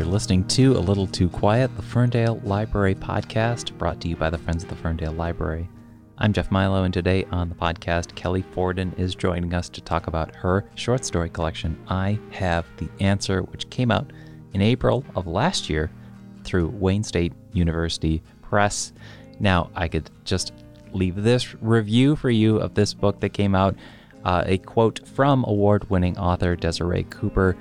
You're listening to A Little Too Quiet, the Ferndale Library podcast, brought to you by the Friends of the Ferndale Library. I'm Jeff Milo, and today on the podcast, Kelly Fordon is joining us to talk about her short story collection, I Have the Answer, which came out in April of last year through Wayne State University Press. Now, I could just leave this review for you of this book that came out uh, a quote from award winning author Desiree Cooper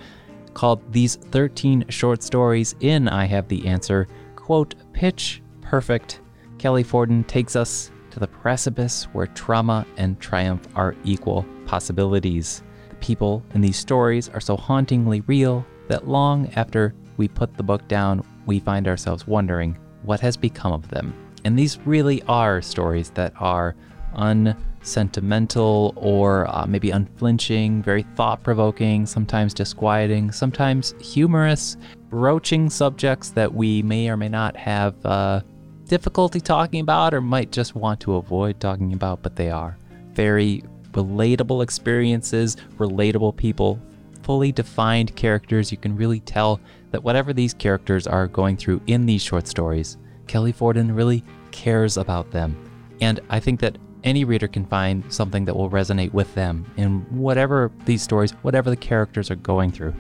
called These 13 Short Stories in I Have the Answer, quote, pitch perfect. Kelly Fordon takes us to the precipice where trauma and triumph are equal possibilities. The people in these stories are so hauntingly real that long after we put the book down, we find ourselves wondering what has become of them. And these really are stories that are unsentimental or uh, maybe unflinching, very thought provoking, sometimes disquieting, sometimes humorous, broaching subjects that we may or may not have uh, difficulty talking about or might just want to avoid talking about, but they are. Very relatable experiences, relatable people, fully defined characters. You can really tell that whatever these characters are going through in these short stories, Kelly Fordon really cares about them. And I think that any reader can find something that will resonate with them in whatever these stories, whatever the characters are going through,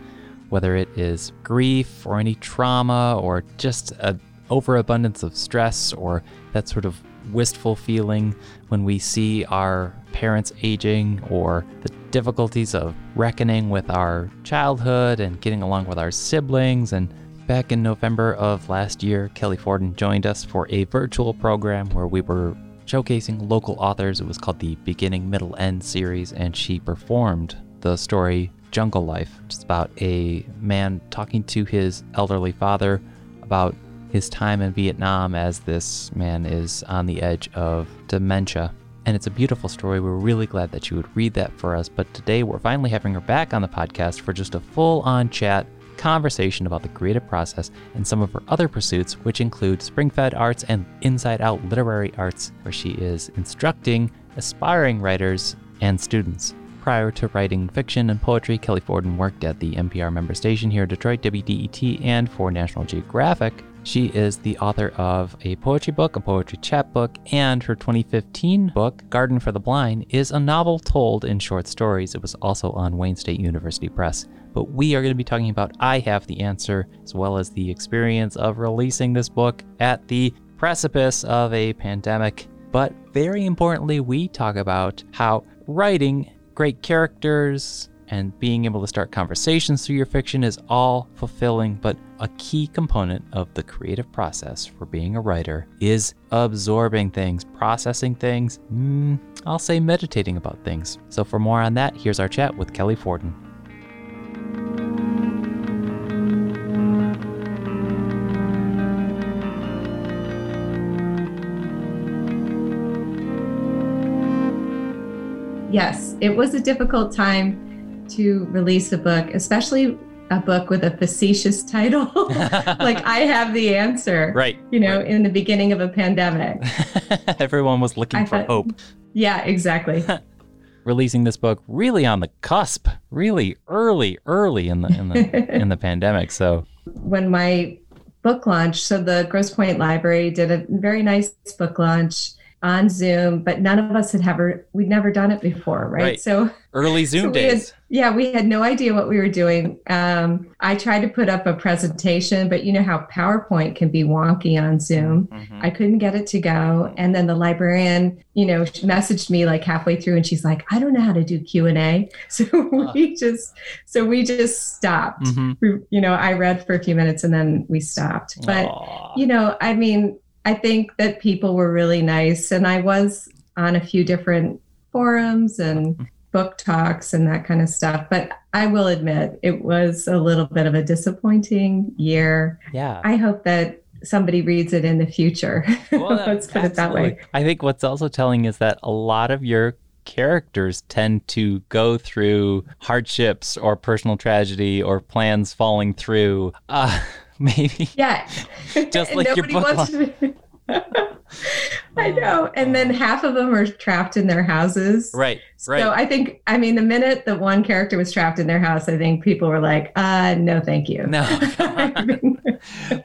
whether it is grief or any trauma or just an overabundance of stress or that sort of wistful feeling when we see our parents aging or the difficulties of reckoning with our childhood and getting along with our siblings. And Back in November of last year, Kelly Fordon joined us for a virtual program where we were showcasing local authors. It was called the Beginning, Middle, End series, and she performed the story Jungle Life, is about a man talking to his elderly father about his time in Vietnam as this man is on the edge of dementia. And it's a beautiful story. We're really glad that you would read that for us. But today we're finally having her back on the podcast for just a full on chat conversation about the creative process and some of her other pursuits, which include Springfed Arts and Inside Out Literary Arts, where she is instructing aspiring writers and students. Prior to writing fiction and poetry, Kelly Fordon worked at the NPR member station here in Detroit, WDET, and for National Geographic. She is the author of a poetry book, a poetry chapbook, and her 2015 book, Garden for the Blind, is a novel told in short stories. It was also on Wayne State University Press but we are going to be talking about I Have the Answer, as well as the experience of releasing this book at the precipice of a pandemic. But very importantly, we talk about how writing great characters and being able to start conversations through your fiction is all fulfilling, but a key component of the creative process for being a writer is absorbing things, processing things, mm, I'll say meditating about things. So, for more on that, here's our chat with Kelly Fordon. yes, it was a difficult time to release a book, especially a book with a facetious title like I have the answer. Right. You know, right. in the beginning of a pandemic. Everyone was looking I for thought- hope. Yeah, exactly. Releasing this book really on the cusp, really early, early in the in the in the pandemic. So when my book launch, so the Grosse Pointe Library did a very nice book launch on Zoom, but none of us had ever we'd never done it before, right? Right. So early so Zoom had- days. yeah, we had no idea what we were doing. Um, I tried to put up a presentation, but you know how PowerPoint can be wonky on Zoom. Mhm. I couldn't get it to go, and then the librarian, you know, she messaged me like halfway through, and she's like, "I don't know how to do Q and A," so we just, so we just stopped. Mhm. We, you know, I read for a few minutes, and then we stopped. But Aw. you know, I mean, I think that people were really nice, and I was on a few different forums and book talks and that kind of stuff. But I will admit, it was a little bit of a disappointing year. yeah. I hope that somebody reads it in the future. Well, Let's put it that way. I think what's also telling is that a lot of your characters tend to go through hardships or personal tragedy or plans falling through. Uh, maybe Yeah. Just like your nobody book wants I know. And then half of them are trapped in their houses. Right. Right. So I think, I mean, the minute that one character was trapped in their house, I think people were like, uh, no, thank you. No.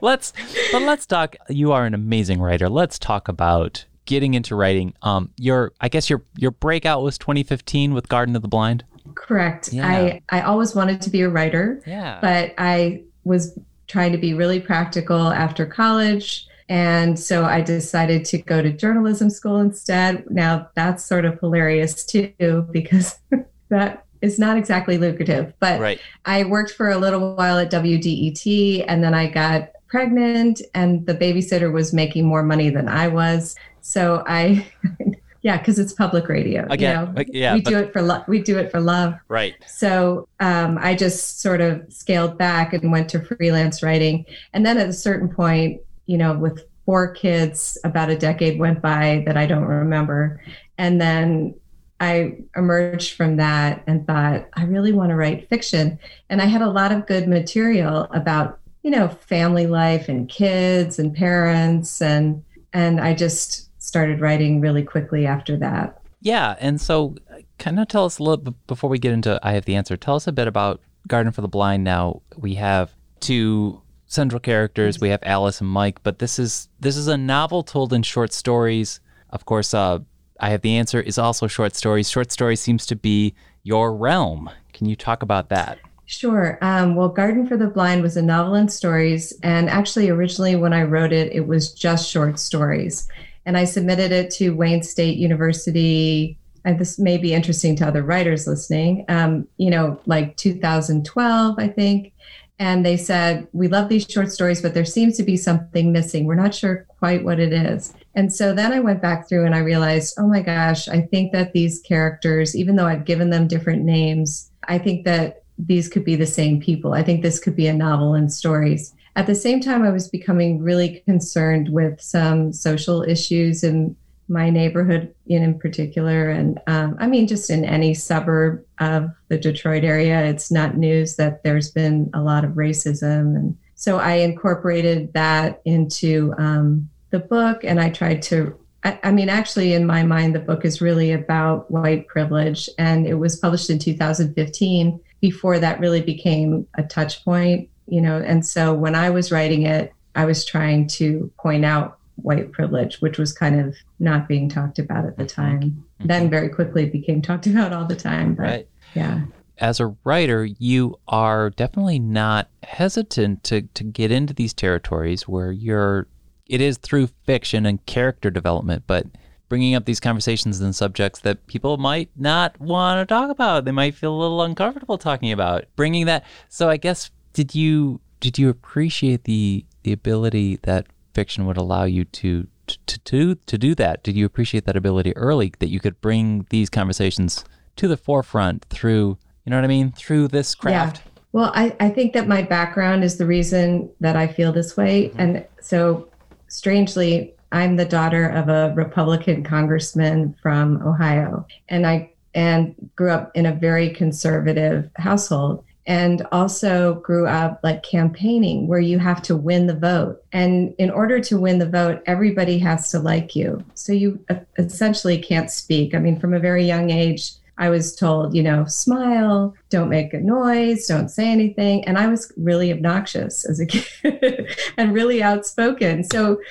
let's, but let's talk. You are an amazing writer. Let's talk about getting into writing. Um, your, I guess your, your breakout was 2015 with Garden of the Blind. Correct. Yeah. I, I always wanted to be a writer, Yeah. but I was trying to be really practical after college. And so I decided to go to journalism school instead. Now that's sort of hilarious too, because that is not exactly lucrative. But right. I worked for a little while at WDET and then I got pregnant and the babysitter was making more money than I was. So I, yeah, because it's public radio. Again, you know? yeah, we but- do it for love. We do it for love. Right. So um, I just sort of scaled back and went to freelance writing. And then at a certain point, you know, with four kids, about a decade went by that I don't remember. And then I emerged from that and thought, I really want to write fiction. And I had a lot of good material about, you know, family life and kids and parents. And, and I just started writing really quickly after that. Yeah, and so kind of tell us a little before we get into I have the answer. Tell us a bit about Garden for the Blind. Now we have two central characters. We have Alice and Mike, but this is this is a novel told in short stories. Of course, uh, I have the answer is also short stories. Short story seems to be your realm. Can you talk about that? Sure. Um, well, Garden for the Blind was a novel in stories. And actually, originally, when I wrote it, it was just short stories. And I submitted it to Wayne State University. And this may be interesting to other writers listening, um, you know, like 2012, I think. And they said, We love these short stories, but there seems to be something missing. We're not sure quite what it is. And so then I went back through and I realized, oh my gosh, I think that these characters, even though I've given them different names, I think that these could be the same people. I think this could be a novel in stories. At the same time, I was becoming really concerned with some social issues in my neighborhood, in, in particular. And um, I mean, just in any suburb of the Detroit area, it's not news that there's been a lot of racism. And so I incorporated that into um, the book and I tried to. I, I mean, actually, in my mind, the book is really about white privilege, and it was published in 2015 before that really became a touch point, you know. And so when I was writing it, I was trying to point out white privilege, which was kind of not being talked about at the time. Mm-hmm. Then very quickly it became talked about all the time. But Right. yeah. As a writer, you are definitely not hesitant to to get into these territories where you're it is through fiction and character development, but bringing up these conversations and subjects that people might not want to talk about. They might feel a little uncomfortable talking about. Bringing that. So I guess did you did you appreciate the the ability that fiction would allow you to to to to do that? Did you appreciate that ability early that you could bring these conversations to the forefront through, you know what I mean, through this craft? Yeah. Well, I, I think that my background is the reason that I feel this way. Mm-hmm. And so, strangely, I'm the daughter of a Republican congressman from Ohio, and I and grew up in a very conservative household and also grew up like campaigning where you have to win the vote and in order to win the vote everybody has to like you so you uh, essentially can't speak i mean from a very young age I was told, you know, smile, don't make a noise, don't say anything. And I was really obnoxious as a kid and really outspoken. So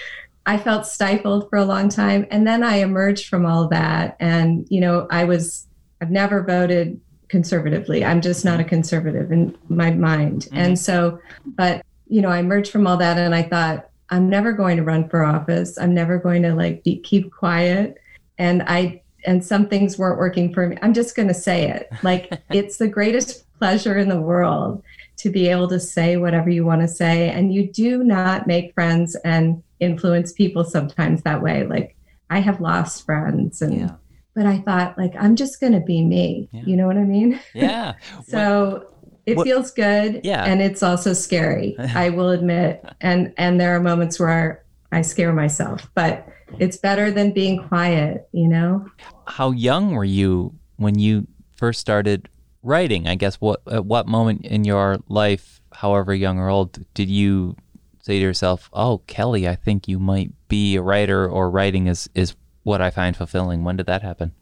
I felt stifled for a long time. And then I emerged from all that. And, you know, I was, I've never voted conservatively. I'm just not a conservative in my mind. Mhm. And so, but, you know, I emerged from all that and I thought, I'm never going to run for office. I'm never going to like be, keep quiet. And I and some things weren't working for me. I'm just going to say it. Like it's the greatest pleasure in the world to be able to say whatever you want to say. And you do not make friends and influence people sometimes that way. Like I have lost friends and Yeah. But I thought like I'm just going to be me. Yeah. You know what I mean? Yeah. So it what- feels good Yeah. and it's also scary. I will admit. And and there are moments where I scare myself, but it's better than being quiet, you know? How young were you when you first started writing? I guess what at what moment in your life, however young or old, did you say to yourself, "Oh, Kelly, I think you might be a writer, or writing is is what I find fulfilling"? When did that happen?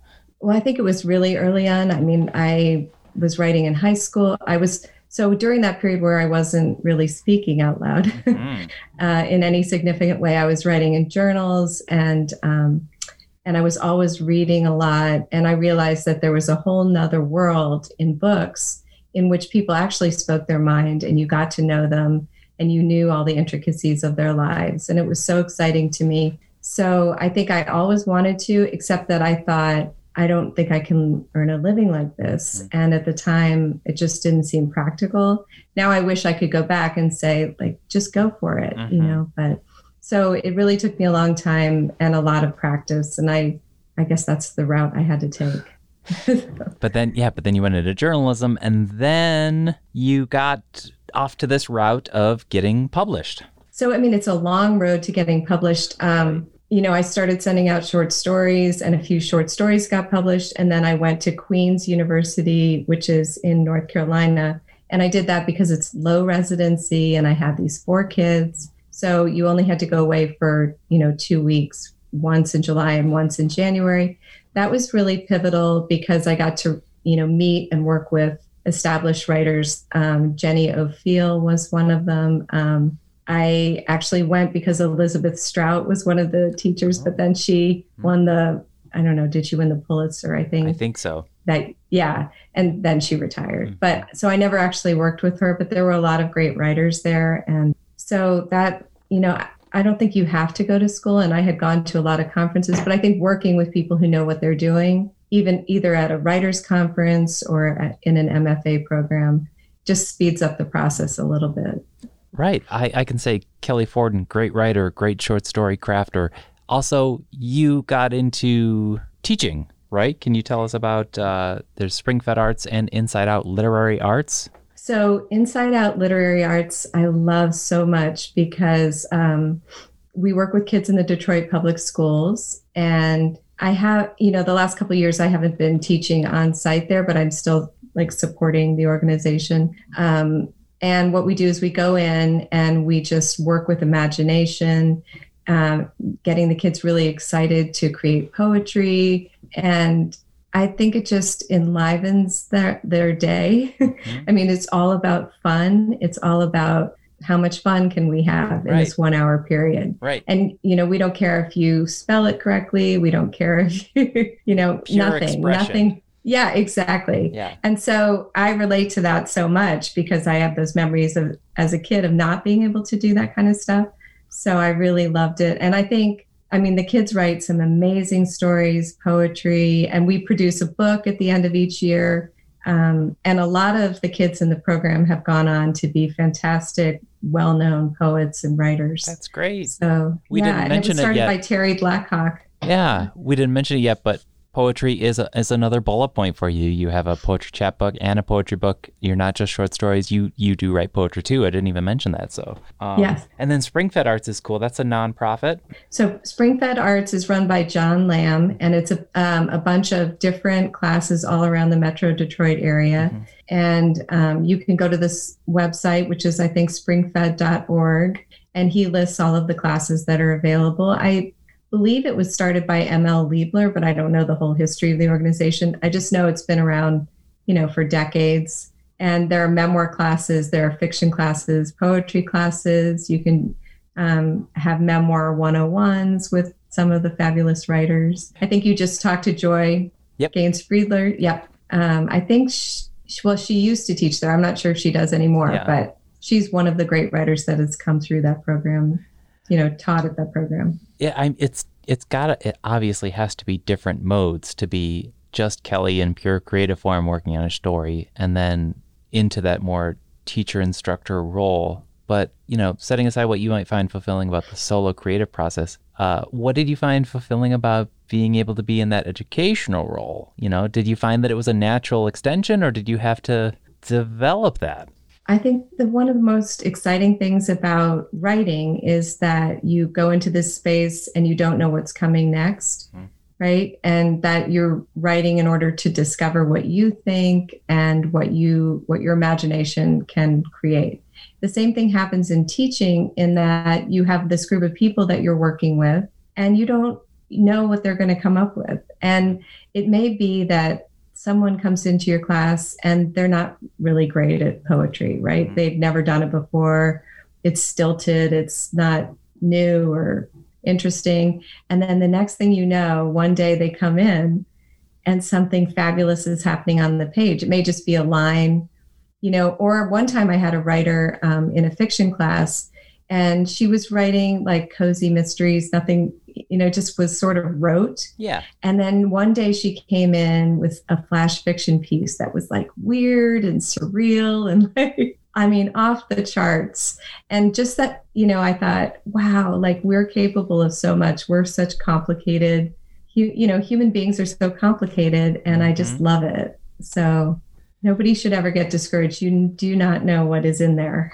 Well, I think it was really early on. I mean, I was writing in high school. I was so during that period where I wasn't really speaking out loud mm. uh, in any significant way, I was writing in journals and um, and I was always reading a lot. And I realized that there was a whole nother world in books in which people actually spoke their mind and you got to know them and you knew all the intricacies of their lives. And it was so exciting to me. So I think I always wanted to, except that I thought, I don't think I can earn a living like this. Mm-hmm. And at the time, it just didn't seem practical. Now I wish I could go back and say, like, just go for it, mm-hmm. you know, but so it really took me a long time and a lot of practice. And I, I guess that's the route I had to take. but then, yeah, but then you went into journalism and then you got off to this route of getting published. So, I mean, it's a long road to getting published. Um, you know, I started sending out short stories, and a few short stories got published. And then I went to Queens University, which is in North Carolina. And I did that because it's low residency, and I had these four kids. So you only had to go away for, you know, two weeks, once in July and once in January. That was really pivotal because I got to, you know, meet and work with established writers. Um, Jenny Offill was one of them. Um, I actually went because Elizabeth Strout was one of the teachers, but then she hmm. won the, I don't know, did she win the Pulitzer? I think. I think so. That, yeah. And then she retired. Mm-hmm. But so I never actually worked with her, but there were a lot of great writers there. And so that, you know, I don't think you have to go to school. And I had gone to a lot of conferences, but I think working with people who know what they're doing, even either at a writers conference or at, in an MFA program, just speeds up the process a little bit. Right. I, I can say Kelly Fordon, great writer, great short story crafter. Also, you got into teaching, right? Can you tell us about uh, there's Spring-Fed Arts and Inside Out Literary Arts? So, Inside Out Literary Arts, I love so much because um, we work with kids in the Detroit public schools. And I have, you know, the last couple years I haven't been teaching on site there, but I'm still like supporting the organization. Um, and what we do is we go in and we just work with imagination, um, getting the kids really excited to create poetry and I think it just enlivens their their day. Mm-hmm. I mean, it's all about fun. It's all about how much fun can we have in right. this one hour period. Right. And you know, we don't care if you spell it correctly. We don't care if you, you know, Pure nothing, expression. nothing. Yeah, exactly. Yeah. And so I relate to that so much because I have those memories of as a kid of not being able to do that kind of stuff. So I really loved it. And I think I mean, the kids write some amazing stories, poetry, and we produce a book at the end of each year. Um, and a lot of the kids in the program have gone on to be fantastic, well-known poets and writers. That's great. So we yeah, didn't mention and it, was started yet. by Terry Blackhawk. Yeah, we didn't mention it yet, but poetry is a, is another bullet point for you. You have a poetry chapbook and a poetry book. You're not just short stories. You you do write poetry too. I didn't even mention that. So um, yes. And then Spring-Fed Arts is cool. That's a nonprofit. So Spring-Fed Arts is run by John Lamb, and it's a um, a bunch of different classes all around the Metro Detroit area. Mm-hmm. And um, you can go to this website, which is I think springfed.org, and he lists all of the classes that are available. I believe it was started by ML Liebler, but I don't know the whole history of the organization. I just know it's been around, you know, for decades. And there are memoir classes, there are fiction classes, poetry classes. You can um, have memoir 101s with some of the fabulous writers. I think you just talked to Joy yep. Gaines Friedler. Yep. Um, I think, she, well, she used to teach there. I'm not sure if she does anymore, yeah. but she's one of the great writers that has come through that program you know taught at that program yeah i'm it's it's got it obviously has to be different modes to be just kelly in pure creative form working on a story and then into that more teacher instructor role. But you know setting aside what you might find fulfilling about the solo creative process uh, what did you find fulfilling about being able to be in that educational role? You know did you find that it was a natural extension or did you have to develop that I think the one of the most exciting things about writing is that you go into this space and you don't know what's coming next, mm. right? And that you're writing in order to discover what you think and what you what your imagination can create. the same thing happens in teaching in that you have this group of people that you're working with and you don't know what they're going to come up with. And it may be that someone comes into your class and they're not really great at poetry, right? Mm-hmm. They've never done it before. It's stilted, it's not new or interesting. And then the next thing you know, one day they come in and something fabulous is happening on the page. It may just be a line, you know, or one time I had a writer um, in a fiction class and she was writing like cozy mysteries, nothing, you know, just was sort of rote. Yeah. And then one day she came in with a flash fiction piece that was like weird and surreal and like, I mean, off the charts. And just that, you know, I thought, wow, like we're capable of so much. We're such complicated, you, you know, human beings are so complicated and mm-hmm. I just mm-hmm. love it. So nobody should ever get discouraged. You do not know what is in there.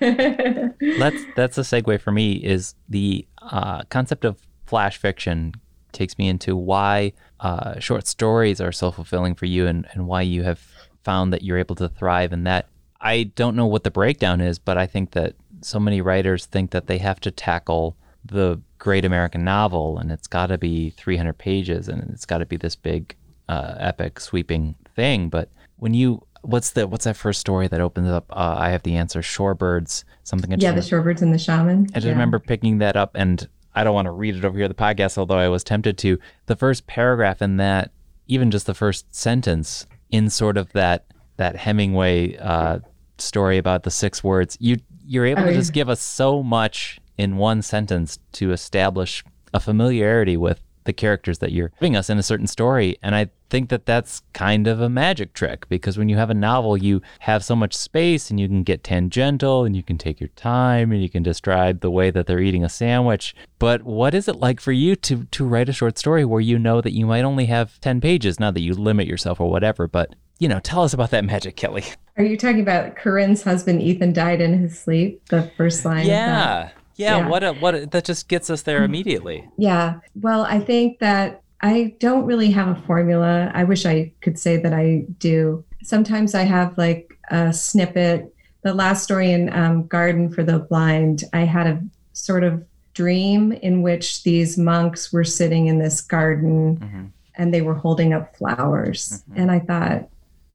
that's, that's a segue for me is the uh, concept of flash fiction takes me into why uh, short stories are so fulfilling for you and, and why you have found that you're able to thrive in that I don't know what the breakdown is, but I think that so many writers think that they have to tackle the great American novel and it's got to be 300 pages and it's got to be this big, uh, epic, sweeping thing. But when you, what's the, what's that first story that opens up? Uh, I have the answer. Shorebirds, something. I yeah, the Shorebirds and the Shaman. I just yeah. remember picking that up and I don't want to read it over here the podcast, although I was tempted to. The first paragraph in that, even just the first sentence in sort of that that Hemingway uh, story about the six words, you you're able to just give us so much in one sentence to establish a familiarity with the characters that you're giving us in a certain story. And I think that that's kind of a magic trick because when you have a novel, you have so much space and you can get tangential and you can take your time and you can describe the way that they're eating a sandwich. But what is it like for you to to write a short story where you know that you might only have 10 pages, not that you limit yourself or whatever, but you know, tell us about that magic, Kelly. Are you talking about Corinne's husband Ethan died in his sleep? The first line. Yeah. Yeah, yeah, what a, what a, that just gets us there immediately. Yeah. Well, I think that I don't really have a formula. I wish I could say that I do. Sometimes I have like a snippet. The last story in um, Garden for the Blind, I had a sort of dream in which these monks were sitting in this garden mm-hmm. and they were holding up flowers. Mm-hmm. And I thought,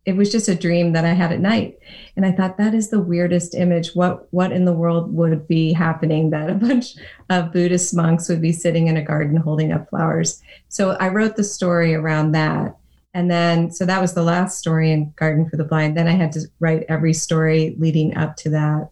it was just a dream that I had at night. And I thought that is the weirdest image. What what in the world would be happening that a bunch of Buddhist monks would be sitting in a garden holding up flowers? So I wrote the story around that. And then so that was the last story in Garden for the Blind. Then I had to write every story leading up to that.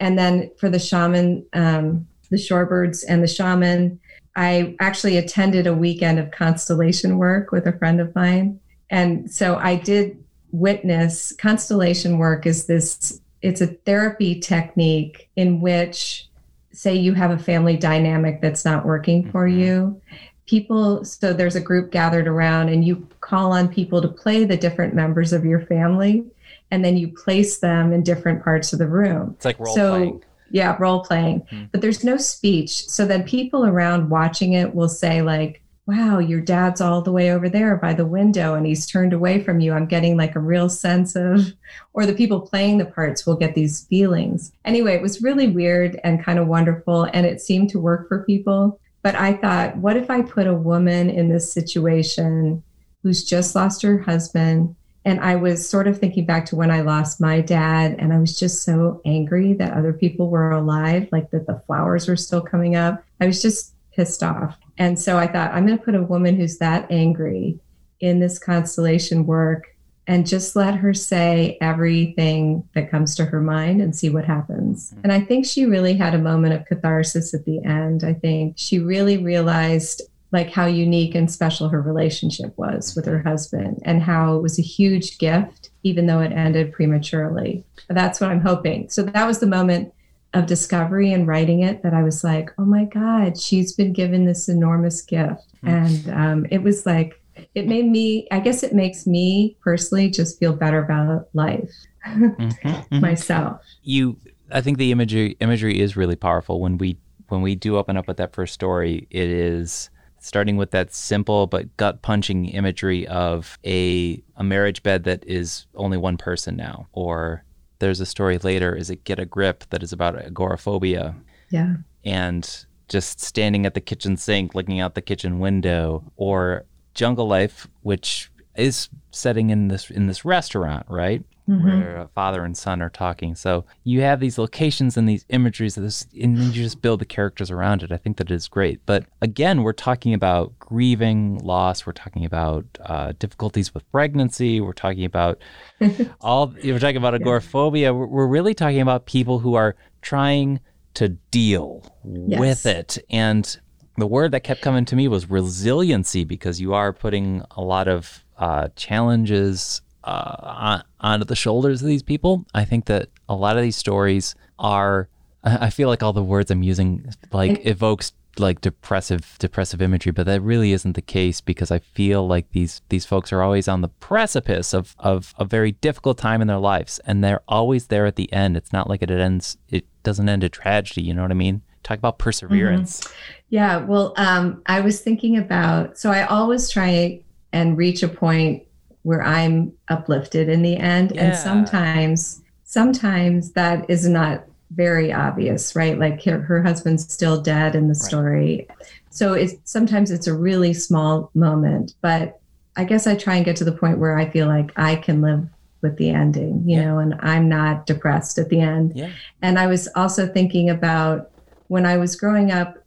And then for the shaman, um, the shorebirds and the shaman, I actually attended a weekend of constellation work with a friend of mine. And so I did witness constellation work is this it's a therapy technique in which say you have a family dynamic that's not working for mm-hmm. you. People so there's a group gathered around and you call on people to play the different members of your family and then you place them in different parts of the room. It's like role so, playing. yeah role playing. Mm-hmm. but there's no speech. So then people around watching it will say like wow, your dad's all the way over there by the window and he's turned away from you. I'm getting like a real sense of, or the people playing the parts will get these feelings. Anyway, it was really weird and kind of wonderful. And it seemed to work for people. But I thought, what if I put a woman in this situation who's just lost her husband? And I was sort of thinking back to when I lost my dad, and I was just so angry that other people were alive, like that the flowers were still coming up. I was just pissed off. And so I thought, I'm going to put a woman who's that angry in this constellation work and just let her say everything that comes to her mind and see what happens. Mm-hmm. And I think she really had a moment of catharsis at the end. I think she really realized like how unique and special her relationship was with her husband and how it was a huge gift even though it ended prematurely. That's what I'm hoping. So that was the moment of discovery and writing it that I was like, oh my God, she's been given this enormous gift. Mm-hmm. And um, it was like, it made me, I guess it makes me personally just feel better about life mm-hmm, mm-hmm. myself. You, I think the imagery imagery is really powerful when we when we do open up with that first story. It is starting with that simple but gut punching imagery of a a marriage bed that is only one person now, or there's a story later, is it Get a Grip, that is about agoraphobia. Yeah. And just standing at the kitchen sink, looking out the kitchen window, or Jungle Life, which is setting in this in this restaurant, right? Mm-hmm. Where a father and son are talking. So you have these locations and these imageries, of this, and then you just build the characters around it. I think that is great. But again, we're talking about grieving, loss. We're talking about uh, difficulties with pregnancy. We're talking about all. We're talking about agoraphobia. We're, we're really talking about people who are trying to deal yes. with it and the word that kept coming to me was resiliency because you are putting a lot of uh, challenges uh, on, onto the shoulders of these people. I think that a lot of these stories are. I feel like all the words I'm using like evokes like depressive depressive imagery, but that really isn't the case because I feel like these these folks are always on the precipice of of a very difficult time in their lives, and they're always there at the end. It's not like it ends. It doesn't end a tragedy. You know what I mean? Talk about perseverance. Mm-hmm. Yeah. Well, um, I was thinking about. So I always try and reach a point where I'm uplifted in the end. Yeah. And sometimes, sometimes that is not very obvious, right? Like her, her husband's still dead in the story. Right. So it's sometimes it's a really small moment, but I guess I try and get to the point where I feel like I can live with the ending, you yeah. know, and I'm not depressed at the end. Yeah. And I was also thinking about when I was growing up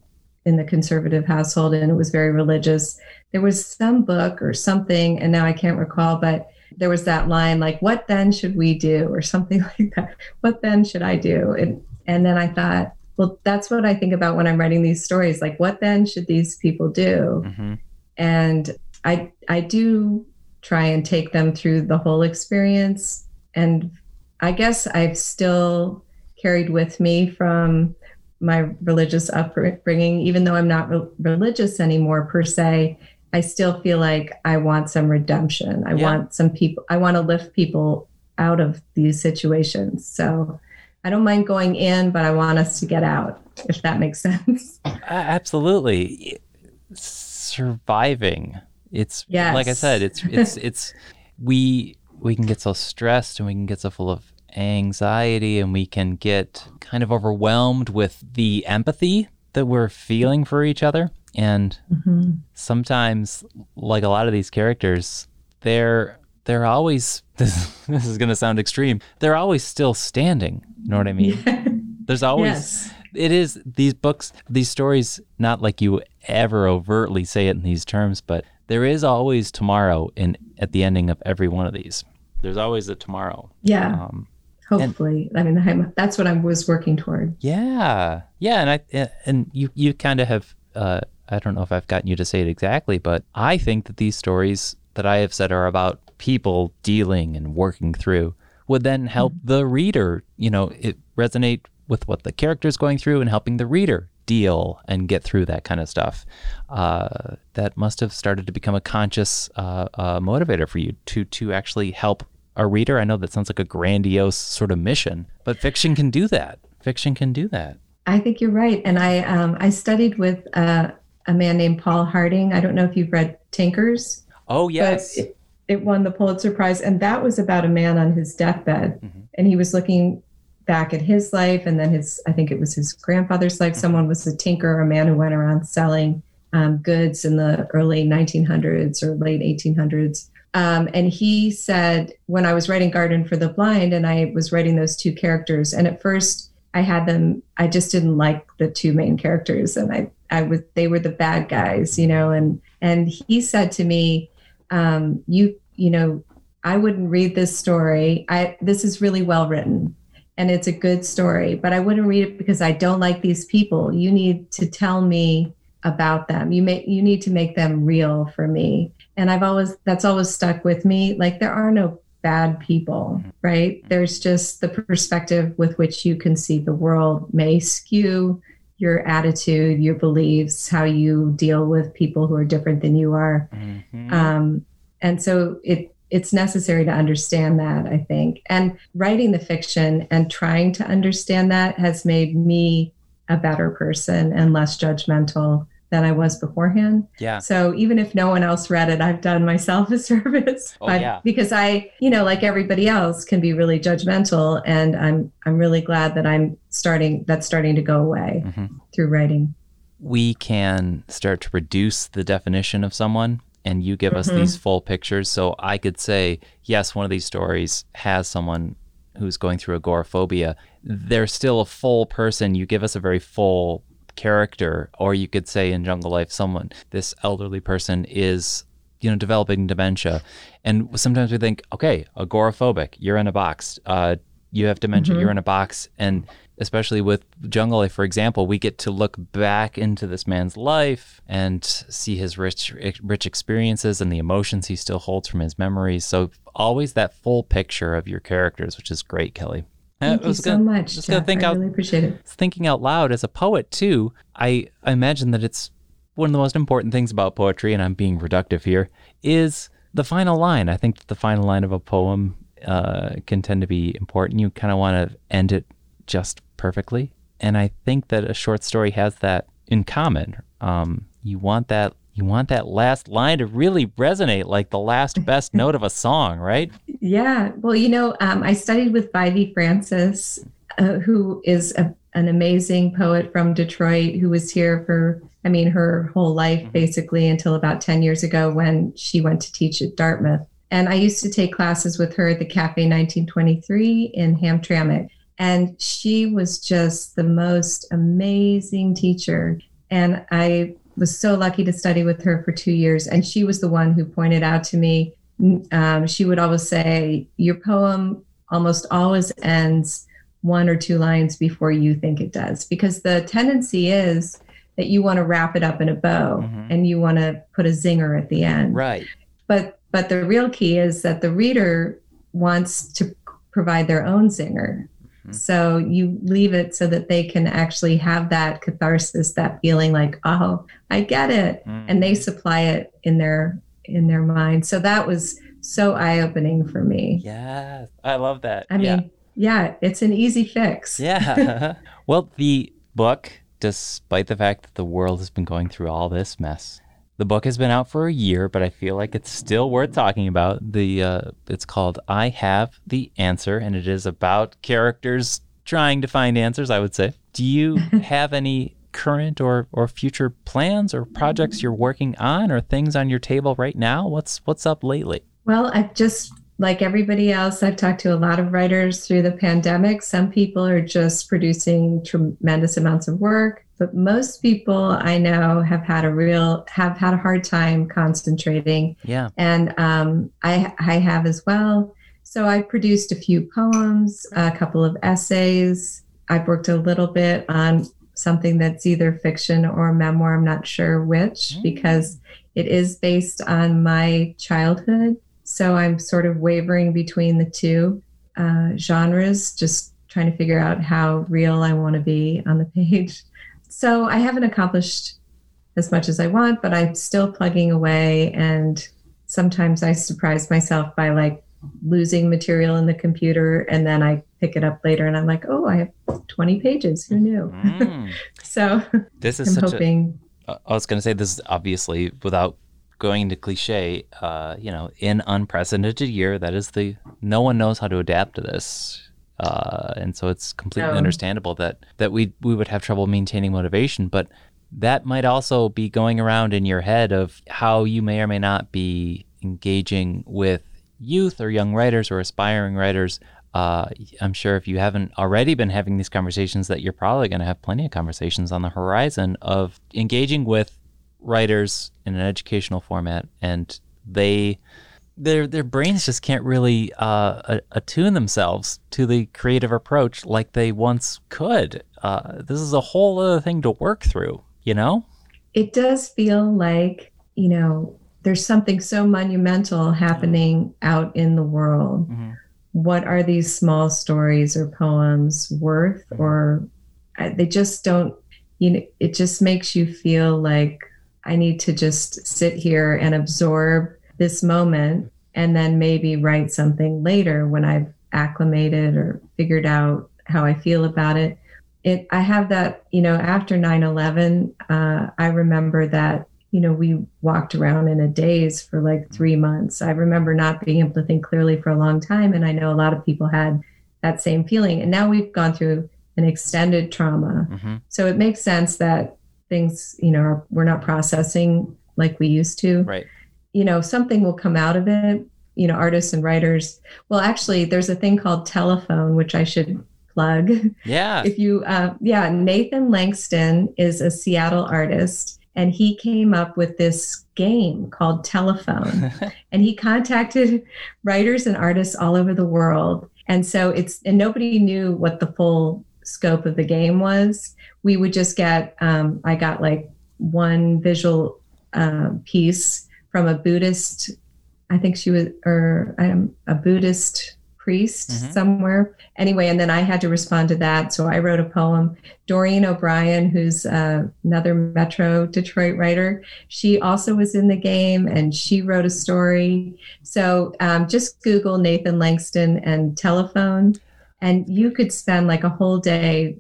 in the conservative household and it was very religious, there was some book or something, and now I can't recall, but there was that line like, "What then should we do?" or something like that. What then should I do? And and then I thought, well, that's what I think about when I'm writing these stories. Like, what then should these people do? Mm-hmm. And I I do try and take them through the whole experience. And I guess I've still carried with me from my religious upbringing, even though I'm not re- religious anymore per se, I still feel like I want some redemption. I yeah. want some people, I want to lift people out of these situations. So I don't mind going in, but I want us to get out, if that makes sense. absolutely. Surviving. It's yes. like I said, it's it's it's we we can get so stressed and we can get so full of anxiety and we can get kind of overwhelmed with the empathy that we're feeling for each other. And mm-hmm. sometimes, like a lot of these characters, they're they're always this, this is going to sound extreme. They're always still standing. You know what I mean? Yeah. There's always yes. it is these books, these stories. Not like you ever overtly say it in these terms, but there is always tomorrow in at the ending of every one of these. There's always a tomorrow. Yeah. Um, Hopefully, and, I mean, I'm, that's what I was working toward. Yeah, yeah, and I and you you kind of have. Uh, I don't know if I've gotten you to say it exactly, but I think that these stories that I have said are about people dealing and working through would then help mm-hmm. the reader. You know, it resonate with what the character is going through and helping the reader deal and get through that kind of stuff. Uh, that must have started to become a conscious uh, uh, motivator for you to to actually help a reader. I know that sounds like a grandiose sort of mission, but fiction can do that. Fiction can do that. I think you're right. And I um, I studied with uh, a man named Paul Harding. I don't know if you've read Tinkers. Oh yes. It, it, won the Pulitzer Prize, and that was about a man on his deathbed, mm-hmm. and he was looking back at his life, and then his I think it was his grandfather's life. Mm-hmm. Someone was a tinker, a man who went around selling um, goods in the early 1900s or late 1800s. Um, and he said, when I was writing Garden for the Blind, and I was writing those two characters, and at first I had them, I just didn't like the two main characters, and I, I was, they were the bad guys, you know, and and he said to me, um, you, you know, I wouldn't read this story. I this is really well written, and it's a good story, but I wouldn't read it because I don't like these people. You need to tell me about them. You may you need to make them real for me and I've always that's always stuck with me. Like there are no bad people, mm-hmm. right? There's just the perspective with which you can see the world may skew your attitude, your beliefs, how you deal with people who are different than you are. Mm-hmm. Um, and so it it's necessary to understand that, I think. And writing the fiction and trying to understand that has made me a better person and less judgmental than I was beforehand. Yeah. So even if no one else read it, I've done myself a service. Oh, yeah. Because I, you know, like everybody else, can be really judgmental, and I'm I'm really glad that I'm starting that's starting to go away Mhm. through writing. we can start to reduce the definition of someone and you give us Mhm. these full pictures so i could say yes one of these stories has someone who's going through agoraphobia they're still a full person you give us a very full character or you could say in jungle life someone this elderly person is you know developing dementia. And sometimes we think okay agoraphobic you're in a box uh, you have dementia Mhm. you're in a box. And especially with jungle life for example we get to look back into this man's life and see his rich rich experiences and the emotions he still holds from his memories. So always that full picture of your characters which is great kelly Thank you so gonna- much. just Jeff. think I out really appreciate it. thinking out loud as a poet too I, I imagine that it's one of the most important things about poetry and i'm being reductive here is the final line i think that the final line of a poem uh, can tend to be important you kind of want to end it just perfectly and i think that a short story has that in common um, you want that you want that last line to really resonate like the last best note of a song right Yeah. Well, you know, um, I studied with Vievee Francis, uh, who is a, an amazing poet from Detroit who was here for, I mean, her whole life Mhm. basically until about 10 years ago when she went to teach at Dartmouth. And I used to take classes with her at the Cafe 1923 in Hamtramck. And she was just the most amazing teacher. And I was so lucky to study with her for two years. And she was the one who pointed out to me um, she would always say, Your poem almost always ends one or two lines before you think it does. Because the tendency is that you want to wrap it up in a bow Mhm. and you want to put a zinger at the end. right But but the real key is that the reader wants to provide their own zinger. Mhm. So you leave it so that they can actually have that catharsis, that feeling like, oh, I get it and they supply it in their in their mind so that was so eye-opening for me yes i love that i mean Yeah. yeah, it's an easy fix Yeah. well, the book, despite the fact that the world has been going through all this mess, the book has been out for a year, but I feel like it's still worth talking about. The uh, it's called "I Have the Answer," and it is about characters trying to find answers. I would say. Do you have any current or or future plans or projects you're working on or things on your table right now? What's what's up lately? well i've just like everybody else i've talked to a lot of writers through the pandemic some people are just producing tremendous amounts of work but most people i know have had a real have had a hard time concentrating Yeah. and um, I, I have as well. So I produced a few poems, a couple of essays. I've worked a little bit on something that's either fiction or memoir. I'm not sure which Mm. because it is based on my childhood. So I'm sort of wavering between the two uh, genres, just trying to figure out how real I want to be on the page. So I haven't accomplished as much as I want, but I'm still plugging away. And sometimes I surprise myself by like losing material in the computer and then I pick it up later and I'm like, oh, I have 20 pages. Who knew? Mm. So This is I'm such a hoping. Uh, I was going to say this is obviously without going into cliche, uh, you know, in unprecedented year, that is the no one knows how to adapt to this. Uh, and so it's completely No. understandable that that we we would have trouble maintaining motivation, but that might also be going around in your head of how you may or may not be engaging with youth or young writers or aspiring writers. Uh, I'm sure if you haven't already been having these conversations, that you're probably going to have plenty of conversations on the horizon of engaging with writers in an educational format, and they their their brains just can't really uh, attune themselves to the creative approach like they once could. Uh, this is a whole other thing to work through, you know. It does feel like, you know, there's something so monumental happening out in the world. What are these small stories or poems worth? Or uh, they just don't, you know, it just makes you feel like I need to just sit here and absorb this moment and then maybe write something later when I've acclimated or figured out how I feel about it. it i have that you know after 9-11 uh, i remember that you know we walked around in a daze for like three months i remember not being able to think clearly for a long time and i know a lot of people had that same feeling and now we've gone through an extended trauma Mm-hmm. so it makes sense that things you know are, we're not processing like we used to Right. You know something will come out of it you know artists and writers. Well actually there's a thing called telephone which i should plug. Yeah. if you uh, yeah nathan langston is a seattle artist and he came up with this game called telephone. And he contacted writers and artists all over the world. And so it's and nobody knew what the full scope of the game was. We would just get um, i got like one visual uh, piece from a buddhist i think she was or um, a buddhist priest Mhm. somewhere. Anyway and then i had to respond to that so i wrote a poem. Doreen o'brien who's uh, another metro detroit writer she also was in the game and she wrote a story. So um, just google nathan langston and telephone and you could spend like a whole day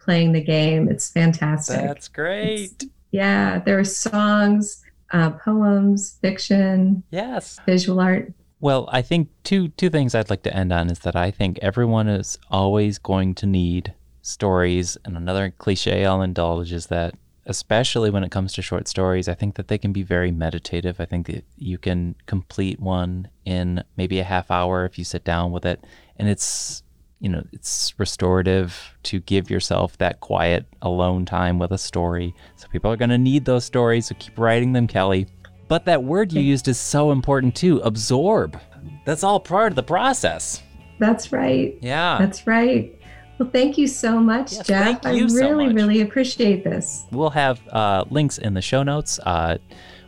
playing the game. It's fantastic. That's great. yeah there are songs uh, poems fiction Yes. visual art Well, I think two two things I'd like to end on is that I think everyone is always going to need stories, and another cliche I'll indulge is that especially when it comes to short stories, I think that they can be very meditative. I think that you can complete one in maybe a half hour if you sit down with it, and it's you know it's restorative to give yourself that quiet alone time with a story. So people are going to need those stories, so keep writing them, Kelly. But that word you used is so important too absorb. That's all part of the process. that's right Yeah. that's right well thank you so much Yes, jeff i you so really really appreciate this We'll have uh, links in the show notes. Uh,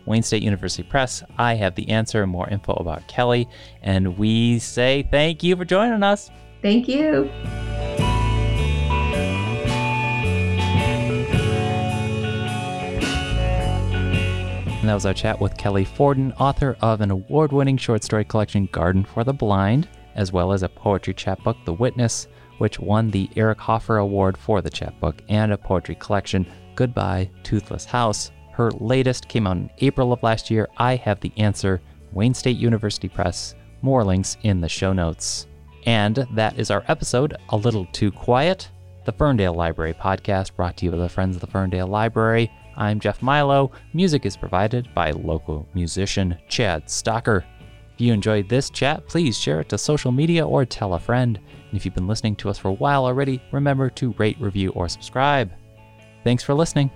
Wayne State University Press. I have the answer and more info about Kelly. And we say thank you for joining us. Thank you And that was our chat with Kelly Fordon, author of an award winning short story collection, Garden for the Blind, as well as a poetry chapbook, The Witness, which won the Eric Hoffer Award for the chapbook, and a poetry collection, Goodbye, Toothless House. Her latest came out in April of last year. I have the answer, Wayne State University Press. More links in the show notes. And that is our episode, A Little Too Quiet, the Ferndale Library podcast brought to you by the Friends of the Ferndale Library. I'm Jeff Milo. Music is provided by local musician Chad Stocker. If you enjoyed this chat, please share it to social media or tell a friend. And if you've been listening to us for a while already, remember to rate, review, or subscribe. Thanks for listening.